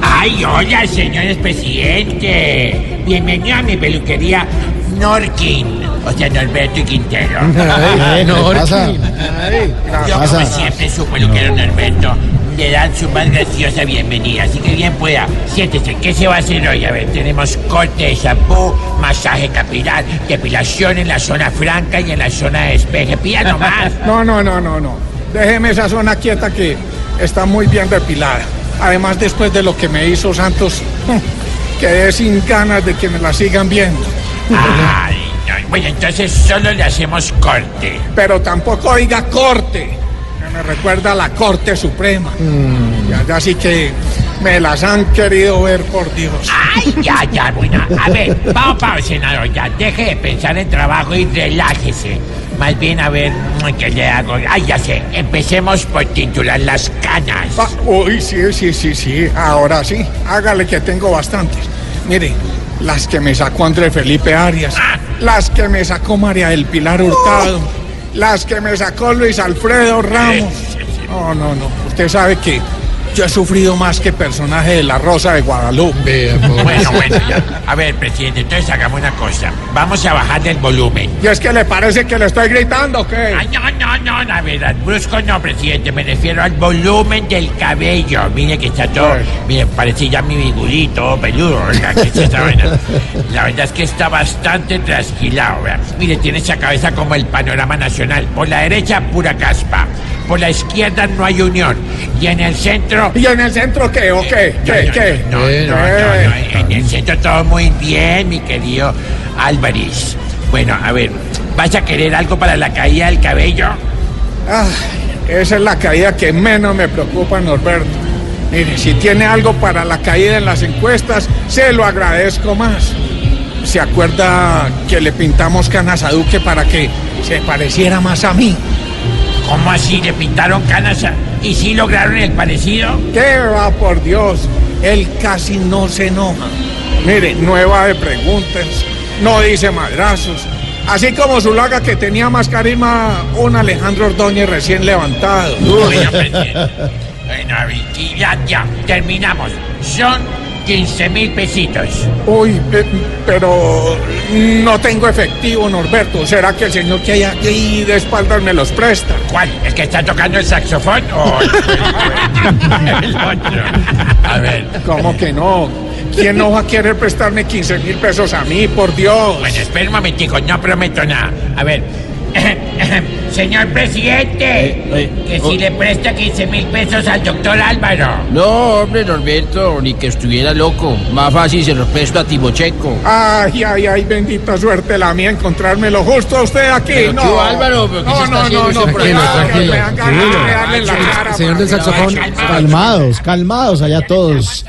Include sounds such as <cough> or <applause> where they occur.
Ay, hola, señores presidente. Bienvenido a mi peluquería Norkin. O sea, Norberto y Quintero. <laughs> Yo, como siempre, su peluquero Norberto, le dan su más graciosa bienvenida. Así que bien pueda, siéntese. ¿Qué se va a hacer hoy? A ver, tenemos corte de shampoo, masaje capilar, depilación en la zona franca y en la zona de despeje. Pida nomás. <laughs> No, no, no, no, no. Déjeme esa zona quieta que está muy bien depilada. Además, después de lo que me hizo Santos, <laughs> quedé sin ganas de que me la sigan viendo. Ay, no. Bueno, entonces solo le hacemos corte. Pero tampoco diga corte. que Me recuerda a la Corte Suprema. Y allá sí que me las han querido ver, por Dios. Ay, ya, ya, bueno. A ver, vamos para senador, ya. Deje de pensar en trabajo y relájese. Más bien, a ver, ¿qué le hago? Ay, ya sé. Empecemos por titular las canas. Ah, uy, sí, sí, sí, sí. Ahora sí. Hágale que tengo bastantes. Mire, las que me sacó André Felipe Arias. Las que me sacó María del Pilar Hurtado. Las que me sacó Luis Alfredo Ramos. No, no, no. Usted sabe que yo he sufrido más que personaje de La Rosa de Guadalupe. Bueno, bueno, ya. A ver, presidente, entonces hagamos una cosa. Vamos a bajarle el volumen. ¿Y es que le parece que le estoy gritando o qué? Ay, no, no, no, la verdad, brusco no, presidente, me refiero al volumen del cabello. Mire que está todo, Pues. mire, parece ya mi bigulito peludo, oiga, ¿qué es esa vaina? La verdad es que está bastante trasquilado, vea. Mire, tiene esa cabeza como el panorama nacional. Por la derecha, pura caspa. Por la izquierda no hay unión. Y en el centro... ¿Y en el centro qué o qué? ¿Qué? no, ¿Qué? No, no, no, no, En el centro todo muy bien, mi querido Álvarez. Bueno, a ver, ¿vas a querer algo para la caída del cabello? Ah, esa es la caída que menos me preocupa, Norberto. Mire, si tiene algo para la caída en las encuestas, se lo agradezco más. ¿Se acuerda que le pintamos canas a Duque para que se pareciera más a mí? ¿Cómo así le pintaron canas y sí lograron el parecido? ¿Qué va por Dios? Él casi no se enoja. Mire, nueva de preguntas, no dice madrazos. Así como Zulaga que tenía más carisma, un Alejandro Ordóñez recién levantado. Bueno, presidente. Bueno, a ver, y ya, ya, terminamos. Son 15 mil pesitos. Uy, eh, pero no tengo efectivo, Norberto. ¿Será que el señor que hay aquí de espaldas me los presta? ¿Cuál? ¿El que está tocando el saxofón o el, el otro? A ver, ¿Cómo que no? ¿Quién no va a querer prestarme 15 mil pesos a mí, por Dios? bueno, espera un momentico, no prometo nada. A ver, <coughs> señor presidente, que si le presta 15 mil pesos al doctor Álvaro. No, hombre, Norberto, ni que estuviera loco. Más fácil se lo presto a Timocheco. Ay, ay, ay, bendita suerte la mía encontrármelo justo a usted aquí. Pero no, tú, Álvaro, ¿pero qué no, se está no, haciendo no, no, Tranquilo, cara, Señor del saxofón, calmados, calmados allá todos.